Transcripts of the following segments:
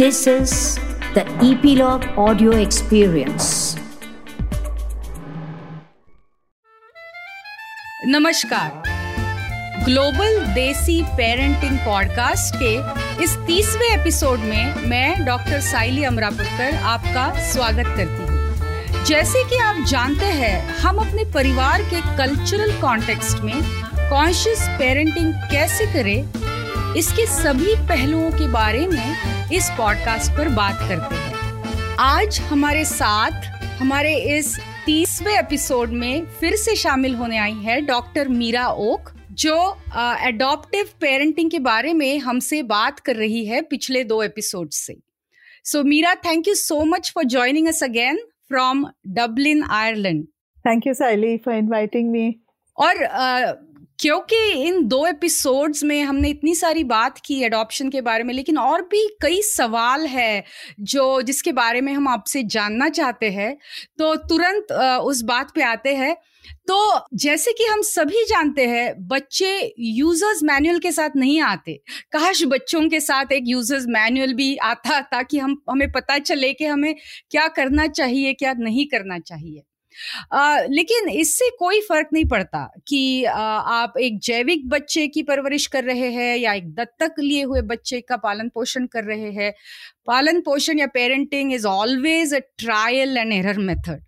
This is the Epilogue Audio Experience. नमस्कार। Global desi parenting podcast के इस तीसवें एपिसोड में मैं डॉक्टर साइली अमरापुरकर, आपका स्वागत करती हूँ। जैसे कि आप जानते हैं, हम अपने परिवार के कल्चरल कॉन्टेक्स्ट में कॉन्शियस पेरेंटिंग कैसे करें, इसके सभी पहलुओं के बारे में इस पॉडकास्ट पर बात करते हैं। आज हमारे साथ हमारे इस तीसवें एपिसोड में फिर से शामिल होने आई है डॉक्टर मीरा ओक जो एडॉप्टिव uh, पेरेंटिंग के बारे में हमसे बात कर रही है पिछले दो एपिसोड से। So Meera thank you so much for joining us again from Dublin Ireland thank you Saili for inviting me और uh, क्योंकि इन दो एपिसोड्स में हमने इतनी सारी बात की एडॉप्शन के बारे में, लेकिन और भी कई सवाल है जो, जिसके बारे में हम आपसे जानना चाहते हैं। तो तुरंत उस बात पे आते हैं। तो जैसे कि हम सभी जानते हैं, बच्चे यूज़र्स मैनुअल के साथ नहीं आते। काश बच्चों के साथ एक यूज़र्स मैनुअल भी आता, ताकि हम, हमें पता चले कि हमें क्या करना चाहिए, क्या नहीं करना चाहिए। आ, लेकिन इससे कोई फ़र्क नहीं पड़ता कि आ, आप एक जैविक बच्चे की परवरिश कर रहे हैं या एक दत्तक लिए हुए बच्चे का पालन पोषण कर रहे हैं। पालन पोषण या parenting is always a trial and error method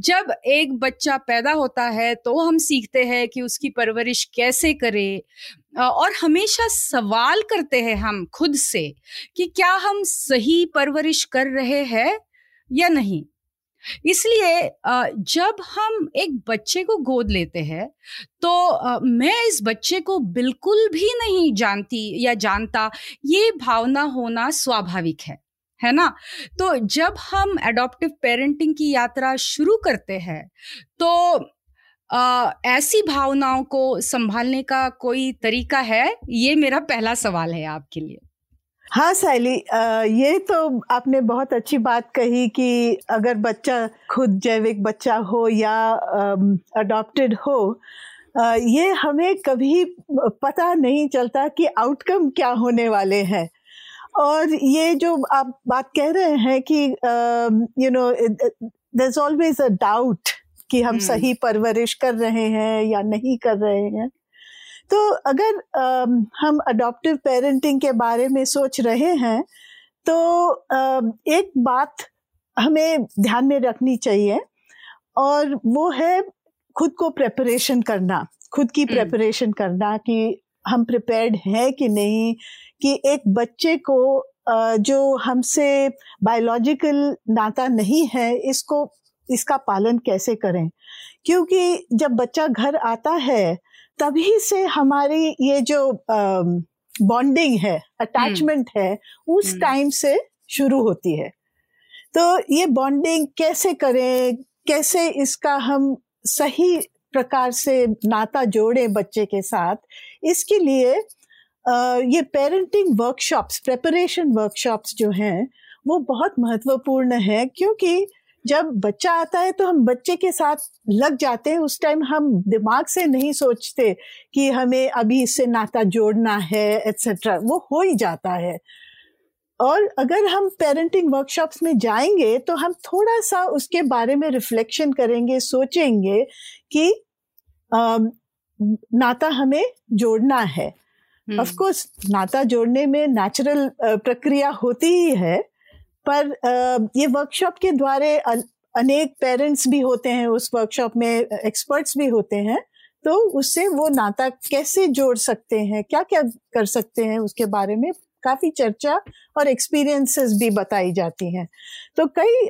जब एक बच्चा पैदा होता है तो हम सीखते हैं कि उसकी परवरिश कैसे करें और हमेशा सवाल करते हैं हम खुद से कि क्या हम सही परवरिश कर रहे हैं या नहीं। इसलिए जब हम एक बच्चे को गोद लेते हैं तो मैं इस बच्चे को बिल्कुल भी नहीं जानती या जानता ये भावना होना स्वाभाविक है है ना? तो जब हम एडॉप्टिव पेरेंटिंग की यात्रा शुरू करते हैं तो आ, ऐसी भावनाओं को संभालने का कोई तरीका है? ये मेरा पहला सवाल है आपके लिए। हाँ सैली ये तो आपने बहुत अच्छी बात कही कि अगर बच्चा खुद जैविक बच्चा हो या अडॉप्टेड हो ये हमें कभी पता नहीं चलता कि आउटकम क्या होने वाले हैं और ये जो आप बात कह रहे हैं कि you know there is always a doubt कि हम हम्म। सही परवरिश कर रहे हैं या नहीं कर रहे हैं तो अगर हम अडॉप्टिव पेरेंटिंग के बारे में सोच रहे हैं तो एक बात हमें ध्यान में रखनी चाहिए और वो है खुद को प्रेपरेशन करना खुद की प्रेपरेशन हम्म। करना कि हम प्रिपेयर्ड हैं कि नहीं कि एक बच्चे को जो हमसे बायोलॉजिकल नाता नहीं है इसको इसका पालन कैसे करें क्योंकि जब बच्चा घर आता है तभी से हमारी ये जो बॉन्डिंग है अटैचमेंट। है उस टाइम हम्म। से शुरू होती है तो ये बॉन्डिंग कैसे करें कैसे इसका हम सही प्रकार से नाता जोड़ें बच्चे के साथ इसके लिए ये पेरेंटिंग वर्कशॉप्स प्रेपरेशन वर्कशॉप्स जो हैं वो बहुत महत्वपूर्ण है क्योंकि जब बच्चा आता है तो हम बच्चे के साथ लग जाते हैं। उस टाइम हम दिमाग से नहीं सोचते कि हमें अभी इससे नाता जोड़ना है एट्सेट्रा वो हो ही जाता है। और अगर हम पेरेंटिंग वर्कशॉप्स में जाएँगे तो हम थोड़ा सा उसके बारे में रिफ्लेक्शन करेंगे सोचेंगे कि आ, नाता हमें जोड़ना है। Of hmm. कोर्स नाता जोड़ने में नेचुरल प्रक्रिया होती ही है। पर ये वर्कशॉप के द्वारे अनेक पेरेंट्स भी होते हैं, उस वर्कशॉप में एक्सपर्ट्स भी होते हैं तो उससे वो नाता कैसे जोड़ सकते हैं क्या क्या कर सकते हैं, उसके बारे में काफ़ी चर्चा और एक्सपीरियंसेस भी बताई जाती हैं। तो कई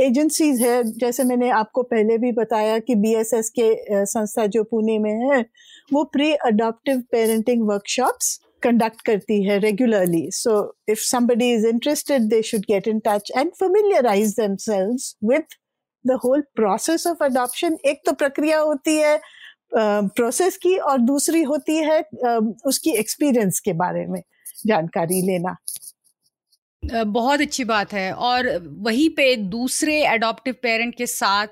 एजेंसीज है, जैसे मैंने आपको पहले भी बताया कि बीएसएस के संस्था जो पुणे में है, वो pre adoptive parenting workshops conduct करती है regularly. So if somebody is interested, they should get in touch and familiarize themselves with the whole process of adoption. एक तो प्रक्रिया होती है प्रोसेस uh, की और दूसरी होती है uh, उसकी एक्सपीरियंस के बारे में जानकारी लेना बहुत अच्छी बात है और वहीं पे दूसरे एडॉप्टिव पेरेंट के साथ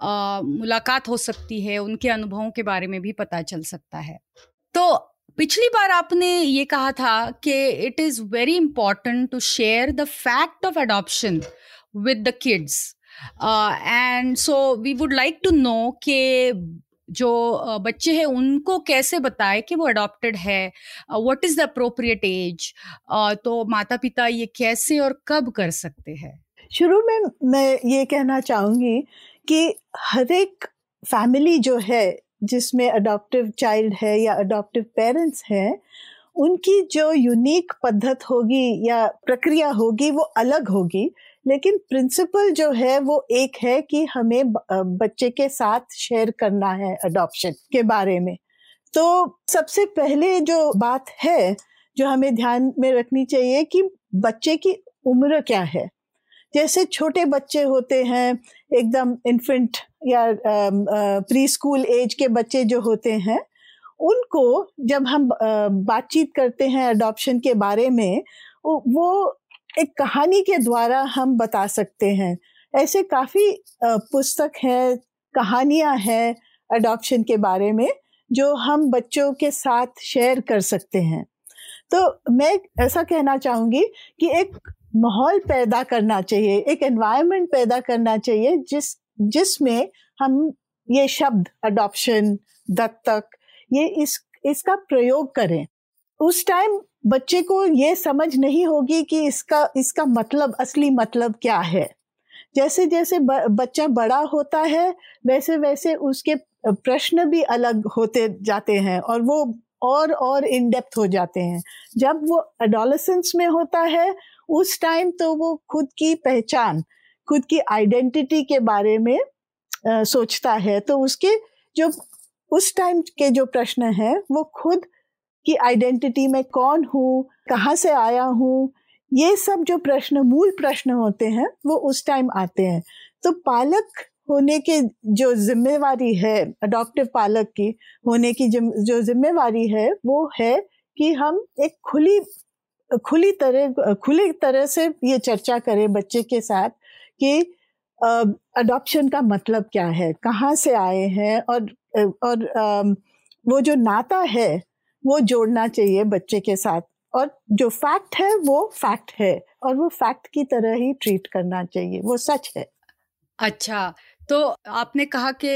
आ, मुलाकात हो सकती है उनके अनुभवों के बारे में भी पता चल सकता है तो पिछली बार आपने ये कहा था कि it is very important to share the fact of adoption with the kids and so we would like to know कि जो uh, बच्चे हैं उनको कैसे बताए कि वो अडॉप्टेड है? What is the appropriate age तो माता पिता ये कैसे और कब कर सकते हैं? शुरू में मैं ये कहना चाहूँगी कि हर एक फैमिली जो है जिसमें अडॉप्टिव चाइल्ड है या अडॉप्टिव पेरेंट्स हैं, उनकी जो यूनिक पद्धत होगी या प्रक्रिया होगी वो अलग होगी, लेकिन प्रिंसिपल जो है वो एक है कि हमें बच्चे के साथ शेयर करना है अडॉप्शन के बारे में। तो सबसे पहले जो बात है, जो हमें ध्यान में रखनी चाहिए कि बच्चे की उम्र क्या है। जैसे छोटे बच्चे होते हैं, एकदम इन्फेंट या प्री स्कूल एज के बच्चे जो होते हैं, उनको जब हम बातचीत करते हैं अडॉप्शन के बारे में, वो एक कहानी के द्वारा हम बता सकते हैं। ऐसे काफ़ी पुस्तक हैं, कहानियाँ हैं अडॉप्शन के बारे में, जो हम बच्चों के साथ शेयर कर सकते हैं। तो मैं ऐसा कहना चाहूँगी कि एक माहौल पैदा करना चाहिए, एक एनवायरनमेंट पैदा करना चाहिए, जिस जिसमें हम ये शब्द अडॉप्शन दत्तक, ये इस, इसका प्रयोग करें। उस टाइम बच्चे को ये समझ नहीं होगी कि इसका इसका मतलब असली मतलब क्या है। जैसे जैसे ब, बच्चा बड़ा होता है, वैसे वैसे उसके प्रश्न भी अलग होते जाते हैं और वो और और इन डेप्थ हो जाते हैं। जब वो एडोलसेंस में होता है, उस टाइम तो वो खुद की पहचान खुद की आइडेंटिटी के बारे में आ, सोचता है तो उसके जो उस टाइम के जो प्रश्न हैं वो खुद की आइडेंटिटी में कौन हूँ कहाँ से आया हूँ ये सब जो प्रश्न मूल प्रश्न होते हैं वो उस टाइम आते हैं। तो पालक होने के जो जिम्मेवारी है अडॉप्टिव पालक की होने की जिम, जो जिम्मेवारी है वो है कि हम एक खुली खुली तरह खुली तरह से ये चर्चा करें बच्चे के साथ कि अडॉप्शन का मतलब क्या है? कहाँ से आए हैं? और और वो जो नाता है, वो जोड़ना चाहिए बच्चे के साथ। और जो फैक्ट है, वो फैक्ट है। और वो फैक्ट की तरह ही ट्रीट करना चाहिए। वो सच है। अच्छा तो आपने कहा कि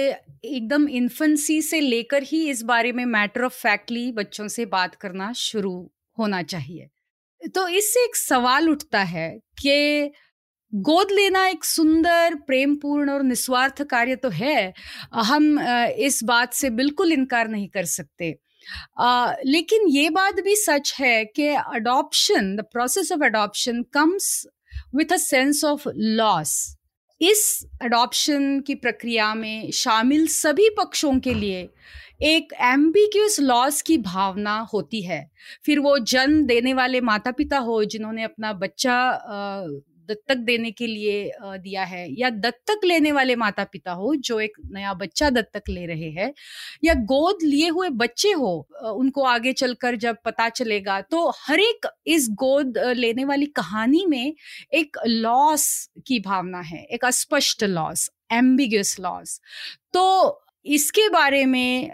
एकदम इन्फेंसी से लेकर ही इस बारे में मैटर ऑफ़ फैक्टली बच्चों से बात करना शुरू होना चाहिए। तो इससे एक सवाल उठता है कि गोद लेना एक सुंदर, प्रेमपूर्ण और निस्वार्थ कार्य तो है। हम इस बात से बिल्कुल इनकार नहीं कर सकते। लेकिन ये बात भी सच है कि adoption the process of adoption comes with a sense of loss इस अडॉप्शन की प्रक्रिया में शामिल सभी पक्षों के लिए एक एम्बिग्यूस लॉस की भावना होती है। फिर वो जन्म देने वाले माता पिता हो, जिन्होंने अपना बच्चा दत्तक देने के लिए दिया है या दत्तक लेने वाले माता पिता हो, जो एक नया बच्चा दत्तक ले रहे हैं, या गोद लिए हुए बच्चे हो उनको आगे चलकर जब पता चलेगा तो हर एक इस गोद लेने वाली कहानी में एक लॉस की भावना है, एक अस्पष्ट लॉस एम्बिगस लॉस तो इसके बारे में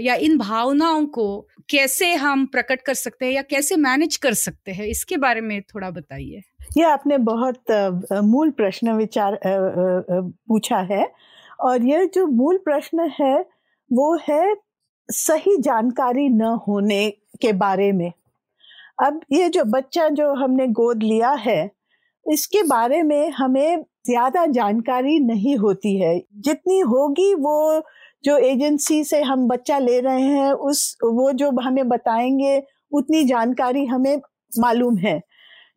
या इन भावनाओं को कैसे हम प्रकट कर सकते हैं या कैसे मैनेज कर सकते हैं, इसके बारे में थोड़ा बताइए। ये आपने बहुत मूल प्रश्न विचार पूछा है और ये जो मूल प्रश्न है वो है सही जानकारी न होने के बारे में। अब ये जो बच्चा जो हमने गोद लिया है, इसके बारे में हमें ज़्यादा जानकारी नहीं होती है। जितनी होगी वो जो एजेंसी से हम बच्चा ले रहे हैं, उस, वो जो हमें बताएँगे, उतनी जानकारी हमें मालूम है।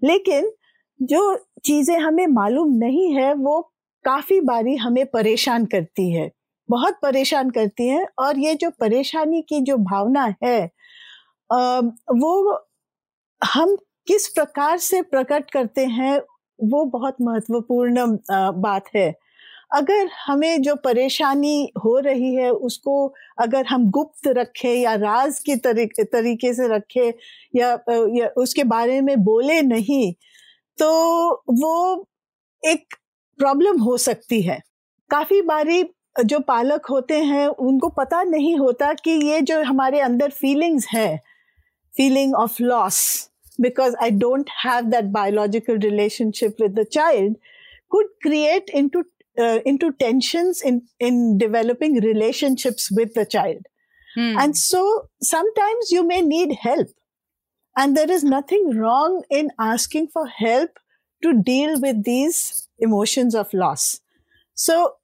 लेकिन जो चीज़ें हमें मालूम नहीं है वो काफ़ी बारी हमें परेशान करती है। बहुत परेशान करती है और ये जो परेशानी की जो भावना है वो हम किस प्रकार से प्रकट करते हैं वो बहुत महत्वपूर्ण बात है। अगर हमें जो परेशानी हो रही है उसको अगर हम गुप्त रखें या राज के तरीके तरीके से रखें या, या उसके बारे में बोले नहीं तो वो एक प्रॉब्लम हो सकती है। काफ़ी बारी जो पालक होते हैं उनको पता नहीं होता कि ये जो हमारे अंदर फीलिंग्स है feeling of loss because I don't have that biological relationship with the child could create into into tension in in developing relationships with the child and so sometimes you may need help And there is nothing wrong in asking for help to deal with these emotions of loss. So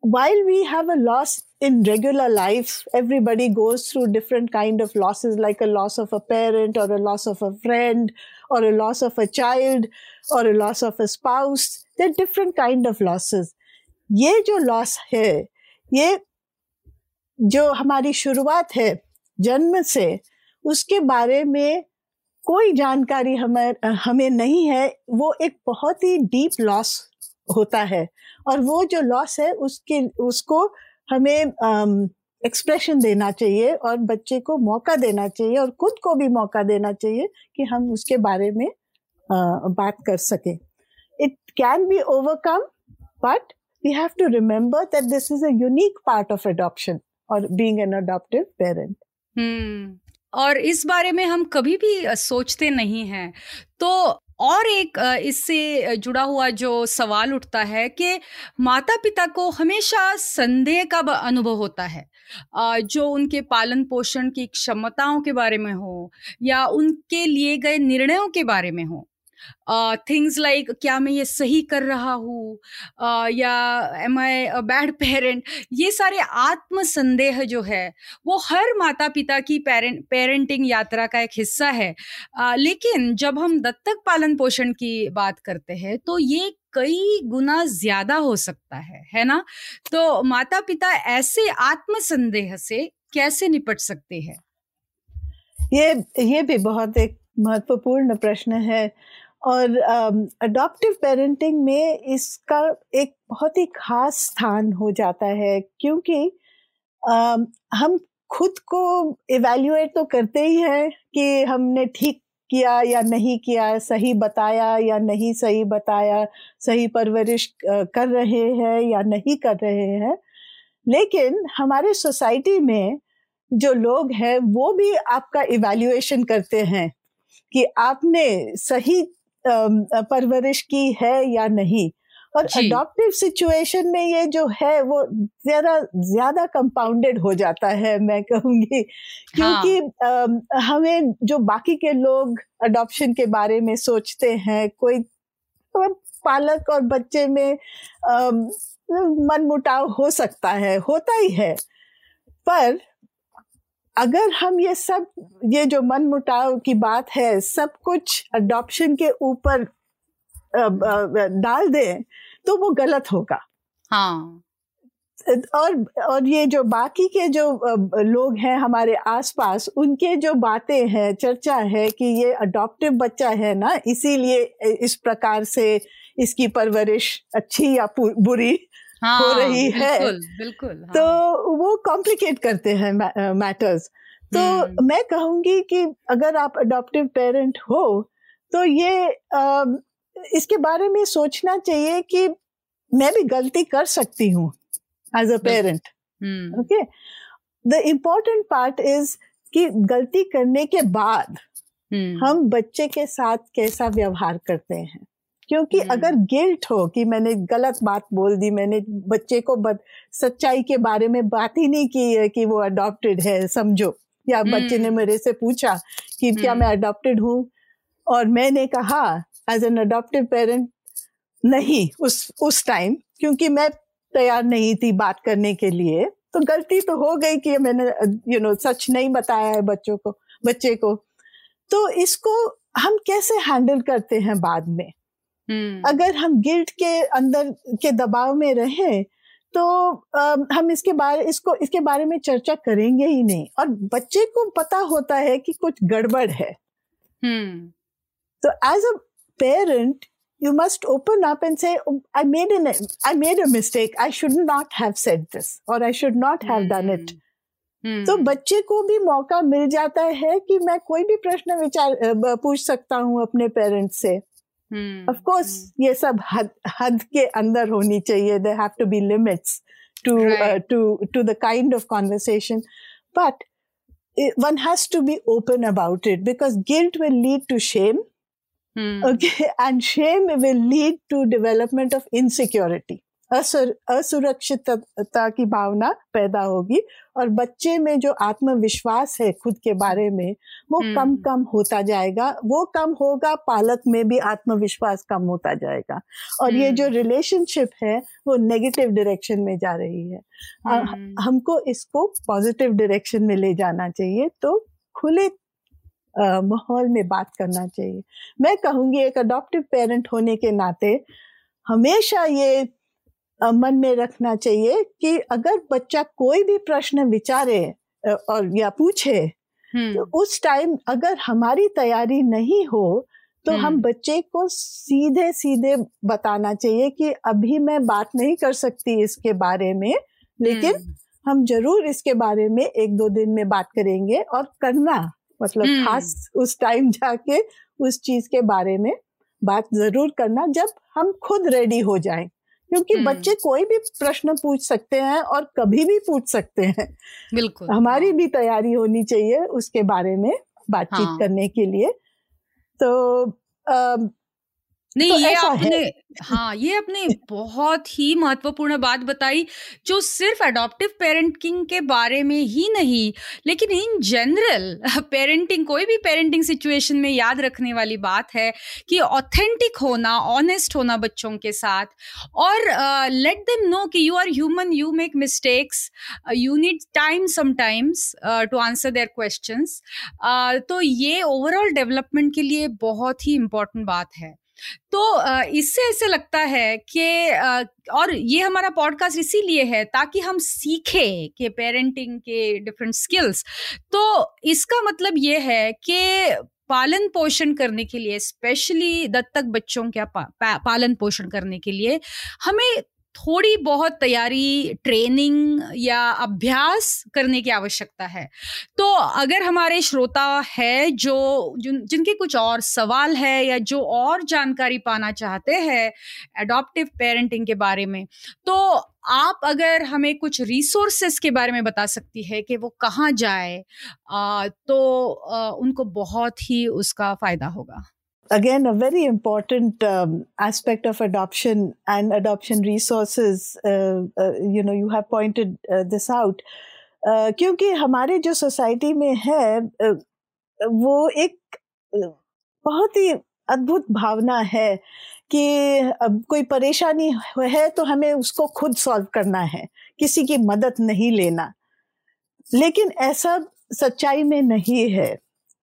while we have a loss in regular life, everybody goes through different kind of losses, like a loss of a parent or a loss of a friend or a loss of a child or a loss of a spouse. There are different kind of losses. ये जो loss है ये जो हमारी शुरुआत है जन्म से उसके बारे में कोई जानकारी हमें हमें नहीं है वो एक बहुत ही डीप लॉस होता है। और वो जो लॉस है उसके उसको हमें एक्सप्रेशन देना चाहिए और बच्चे को मौका देना चाहिए और खुद को भी मौका देना चाहिए कि हम उसके बारे में uh, बात कर सके। It can be overcome but we have to remember that this is a unique part of adoption और बीइंग एन अडॉप्टिव पेरेंट और इस बारे में हम कभी भी सोचते नहीं हैं। तो और एक इससे जुड़ा हुआ जो सवाल उठता है कि माता पिता को हमेशा संदेह का अनुभव होता है। जो उनके पालन पोषण की क्षमताओं के बारे में हो या उनके लिए गए निर्णयों के बारे में हो। थिंग्स uh, लाइक like, क्या मैं ये सही कर रहा हूँ? uh, या एम आई बैड पेरेंट ये सारे आत्म संदेह जो है वो हर माता पिता की पेरेंट पेरेंटिंग यात्रा का एक हिस्सा है। uh, लेकिन जब हम दत्तक पालन पोषण की बात करते हैं तो ये कई गुना ज़्यादा हो सकता है है ना? तो माता पिता ऐसे आत्म संदेह से कैसे निपट सकते हैं? ये ये भी बहुत एक महत्वपूर्ण प्रश्न है। और अडॉप्टिव um, पेरेंटिंग में इसका एक बहुत ही खास स्थान हो जाता है क्योंकि um, हम खुद को इवेल्युएट तो करते ही हैं कि हमने ठीक किया या नहीं किया सही बताया या नहीं सही बताया सही परवरिश कर रहे हैं या नहीं कर रहे हैं। लेकिन हमारे सोसाइटी में जो लोग हैं वो भी आपका इवेल्युएशन करते हैं कि आपने सही परवरिश की है या नहीं? और अडॉप्टिव सिचुएशन में ये जो है वो ज़्यादा ज़्यादा कंपाउंडेड हो जाता है मैं कहूँगी। क्योंकि हाँ. हमें जो बाकी के लोग अडॉप्शन के बारे में सोचते हैं कोई तो पालक और बच्चे में मन मुटाव हो सकता है होता ही है। पर अगर हम ये सब ये जो मन मुटाव की बात है सब कुछ अडॉप्शन के ऊपर डाल दें तो वो गलत होगा। हाँ। और और ये जो बाकी के जो लोग हैं हमारे आसपास उनके जो बातें हैं चर्चा है कि ये अडॉप्टिव बच्चा है ना इसीलिए इस प्रकार से इसकी परवरिश अच्छी या बुरी हाँ, हो रही बिल्कुल, है बिल्कुल हाँ. तो वो कॉम्प्लिकेट करते हैं मैटर्स तो हम्म। मैं कहूँगी कि अगर आप अडॉप्टिव पेरेंट हो तो ये आ, इसके बारे में सोचना चाहिए कि मैं भी गलती कर सकती हूँ as a parent okay the important part is कि गलती करने के बाद हम्म। हम बच्चे के साथ कैसा व्यवहार करते हैं क्योंकि हम्म। अगर गिल्ट हो कि मैंने गलत बात बोल दी मैंने बच्चे को बद, सच्चाई के बारे में बात ही नहीं की है कि वो अडॉप्टेड है समझो या बच्चे ने हम्म। मेरे से पूछा कि क्या मैं अडॉप्टेड हूँ और मैंने कहा एज एन अडॉप्टेड पेरेंट नहीं उस उस टाइम क्योंकि मैं तैयार नहीं थी बात करने के लिए तो गलती तो हो गई कि मैंने यू you नो know, सच नहीं बताया है बच्चों को बच्चे को तो इसको हम कैसे हैंडल करते हैं बाद में. अगर हम गिल्ट के अंदर के दबाव में रहें तो आ, हम इसके बारे इसको इसके बारे में चर्चा करेंगे ही नहीं और बच्चे को पता होता है कि कुछ गड़बड़ है hmm. तो as a parent you must open up and say oh, i made an i made a mistake i should not have said this or i should not have hmm. done it hmm. तो बच्चे को भी मौका मिल जाता है कि मैं कोई भी प्रश्न विचार पूछ सकता हूँ अपने पेरेंट्स से ऑफ कोर्स ये सब हद हद के अंदर होनी चाहिए they have to be limits to right. uh, to to the kind of conversation but one has to be open about it because guilt will lead to shame hmm. okay and shame will lead to development of insecurity असुरक्षितता की भावना पैदा होगी और बच्चे में जो आत्मविश्वास है खुद के बारे में वो कम कम होता जाएगा। वो कम होगा पालक में भी आत्मविश्वास कम होता जाएगा। और ये जो रिलेशनशिप है वो नेगेटिव डायरेक्शन में जा रही है। हमको इसको पॉजिटिव डायरेक्शन में ले जाना चाहिए तो खुले माहौल में बात करना चाहिए। मैं कहूँगी एक अडॉप्टिव पेरेंट होने के नाते हमेशा ये मन में रखना चाहिए कि अगर बच्चा कोई भी प्रश्न विचारे और या पूछे हम्म। तो उस टाइम अगर हमारी तैयारी नहीं हो तो हम हम्म। बच्चे को सीधे सीधे बताना चाहिए कि अभी मैं बात नहीं कर सकती इसके बारे में लेकिन हम्म। हम ज़रूर इसके बारे में एक दो दिन में बात करेंगे और करना मतलब खास उस टाइम जाके उस चीज़ के बारे में बात ज़रूर करना जब हम खुद रेडी हो जाएँ क्योंकि हम्म। बच्चे कोई भी प्रश्न पूछ सकते हैं और कभी भी पूछ सकते हैं बिल्कुल हमारी भी तैयारी होनी चाहिए उसके बारे में बातचीत हाँ. करने के लिए तो नहीं तो ये आपने हाँ। ये आपने बहुत ही महत्वपूर्ण बात बताई जो सिर्फ़ अडॉप्टिव पेरेंटिंग के बारे में ही नहीं लेकिन इन जनरल पेरेंटिंग कोई भी पेरेंटिंग सिचुएशन में याद रखने वाली बात है कि ऑथेंटिक होना ऑनेस्ट होना बच्चों के साथ और लेट देम नो कि you are human you make mistakes you need time sometimes to answer their questions तो ये ओवरऑल डेवलपमेंट के लिए बहुत ही इम्पोर्टेंट बात है। तो इससे ऐसे लगता है कि और ये हमारा पॉडकास्ट इसीलिए है ताकि हम सीखें कि पेरेंटिंग के डिफरेंट स्किल्स तो इसका मतलब ये है कि पालन पोषण करने के लिए स्पेशली दत्तक बच्चों का पा, पा, पालन पोषण करने के लिए हमें थोड़ी बहुत तैयारी, ट्रेनिंग या अभ्यास करने की आवश्यकता है। तो अगर हमारे श्रोता है जो, जिन, जिनके कुछ और सवाल है या जो और जानकारी पाना चाहते हैं एडॉप्टिव पेरेंटिंग के बारे में तो आप अगर हमें कुछ रिसोर्सेस के बारे में बता सकती है कि वो कहाँ जाए तो उनको बहुत ही उसका फ़ायदा होगा। Again a very important um, aspect of adoption and adoption resources uh, uh, you know you have pointed uh, this out uh, क्योंकि हमारे जो सोसाइटी में है uh, वो एक uh, बहुत ही अद्भुत भावना है कि अब कोई परेशानी है तो हमें उसको खुद सॉल्व करना है किसी की मदद नहीं लेना लेकिन ऐसा सच्चाई में नहीं है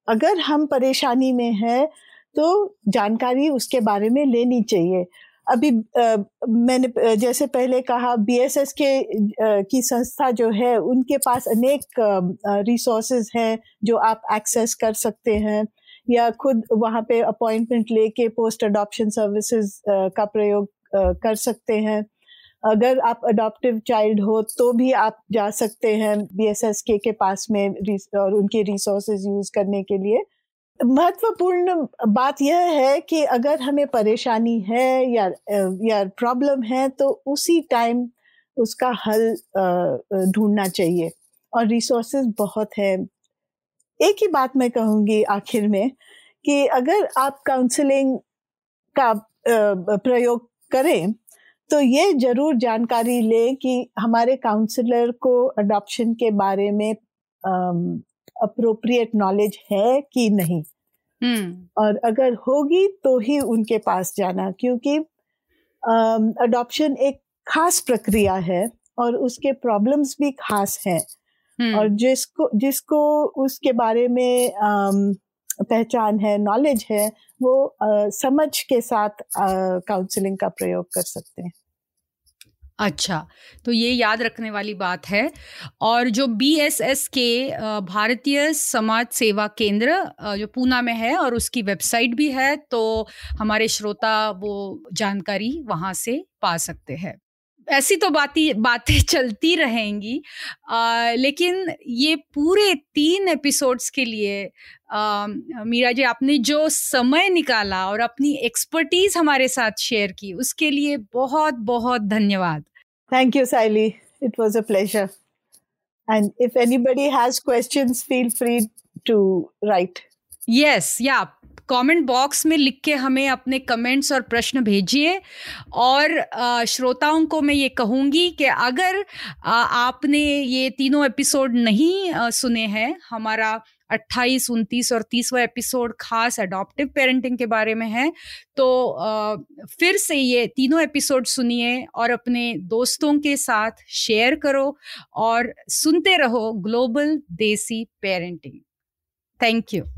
अगर हम परेशानी में हैं तो जानकारी उसके बारे में लेनी चाहिए। अभी आ, मैंने जैसे पहले कहा बीएसएस के आ, की संस्था जो है उनके पास अनेक रिसोर्सेज हैं जो आप एक्सेस कर सकते हैं। या खुद वहाँ पे अपॉइंटमेंट लेके पोस्ट अडॉप्शन सर्विसेज़ का प्रयोग आ, कर सकते हैं। अगर आप अडॉप्टिव चाइल्ड हो तो भी आप जा सकते हैं बीएसएस के के पास में और उनके रिसोर्सेज यूज़ करने के लिए। महत्वपूर्ण बात यह है कि अगर हमें परेशानी है या या प्रॉब्लम है तो उसी टाइम उसका हल ढूंढना चाहिए। और रिसोर्सेज बहुत है। एक ही बात मैं कहूँगी आखिर में कि अगर आप काउंसलिंग का प्रयोग करें तो ये ज़रूर जानकारी लें कि हमारे काउंसलर को अडॉप्शन के बारे में अप्रोप्रिएट नॉलेज है कि नहीं hmm. और अगर होगी तो ही उनके पास जाना क्योंकि अडॉप्शन एक खास प्रक्रिया है और उसके प्रॉब्लम्स भी खास हैं hmm. और जिसको जिसको उसके बारे में पहचान है नॉलेज है वो आ, समझ के साथ काउंसलिंग का प्रयोग कर सकते हैं अच्छा तो ये याद रखने वाली बात है। और जो बी एस एस के भारतीय समाज सेवा केंद्र जो पूना में है और उसकी वेबसाइट भी है तो हमारे श्रोता वो जानकारी वहाँ से पा सकते हैं। ऐसी तो बातें बातें चलती रहेंगी आ, लेकिन ये पूरे तीन एपिसोड्स के लिए आ, मीरा जी आपने जो समय निकाला और अपनी एक्सपर्टीज हमारे साथ शेयर की उसके लिए बहुत बहुत धन्यवाद thank you Saili it was a pleasure And if anybody has questions, feel free to write. Yes, yeah. Comment box में लिख के हमें अपने कमेंट्स और प्रश्न भेजिए। और श्रोताओं को मैं ये कहूँगी कि अगर आपने ये तीनों एपिसोड नहीं सुने हैं, हमारा अट्ठाईस, उनतीस और तीसवा एपिसोड खास अडॉप्टिव पेरेंटिंग के बारे में है तो फिर से ये तीनों एपिसोड सुनिए और अपने दोस्तों के साथ शेयर करो और सुनते रहो global desi parenting thank you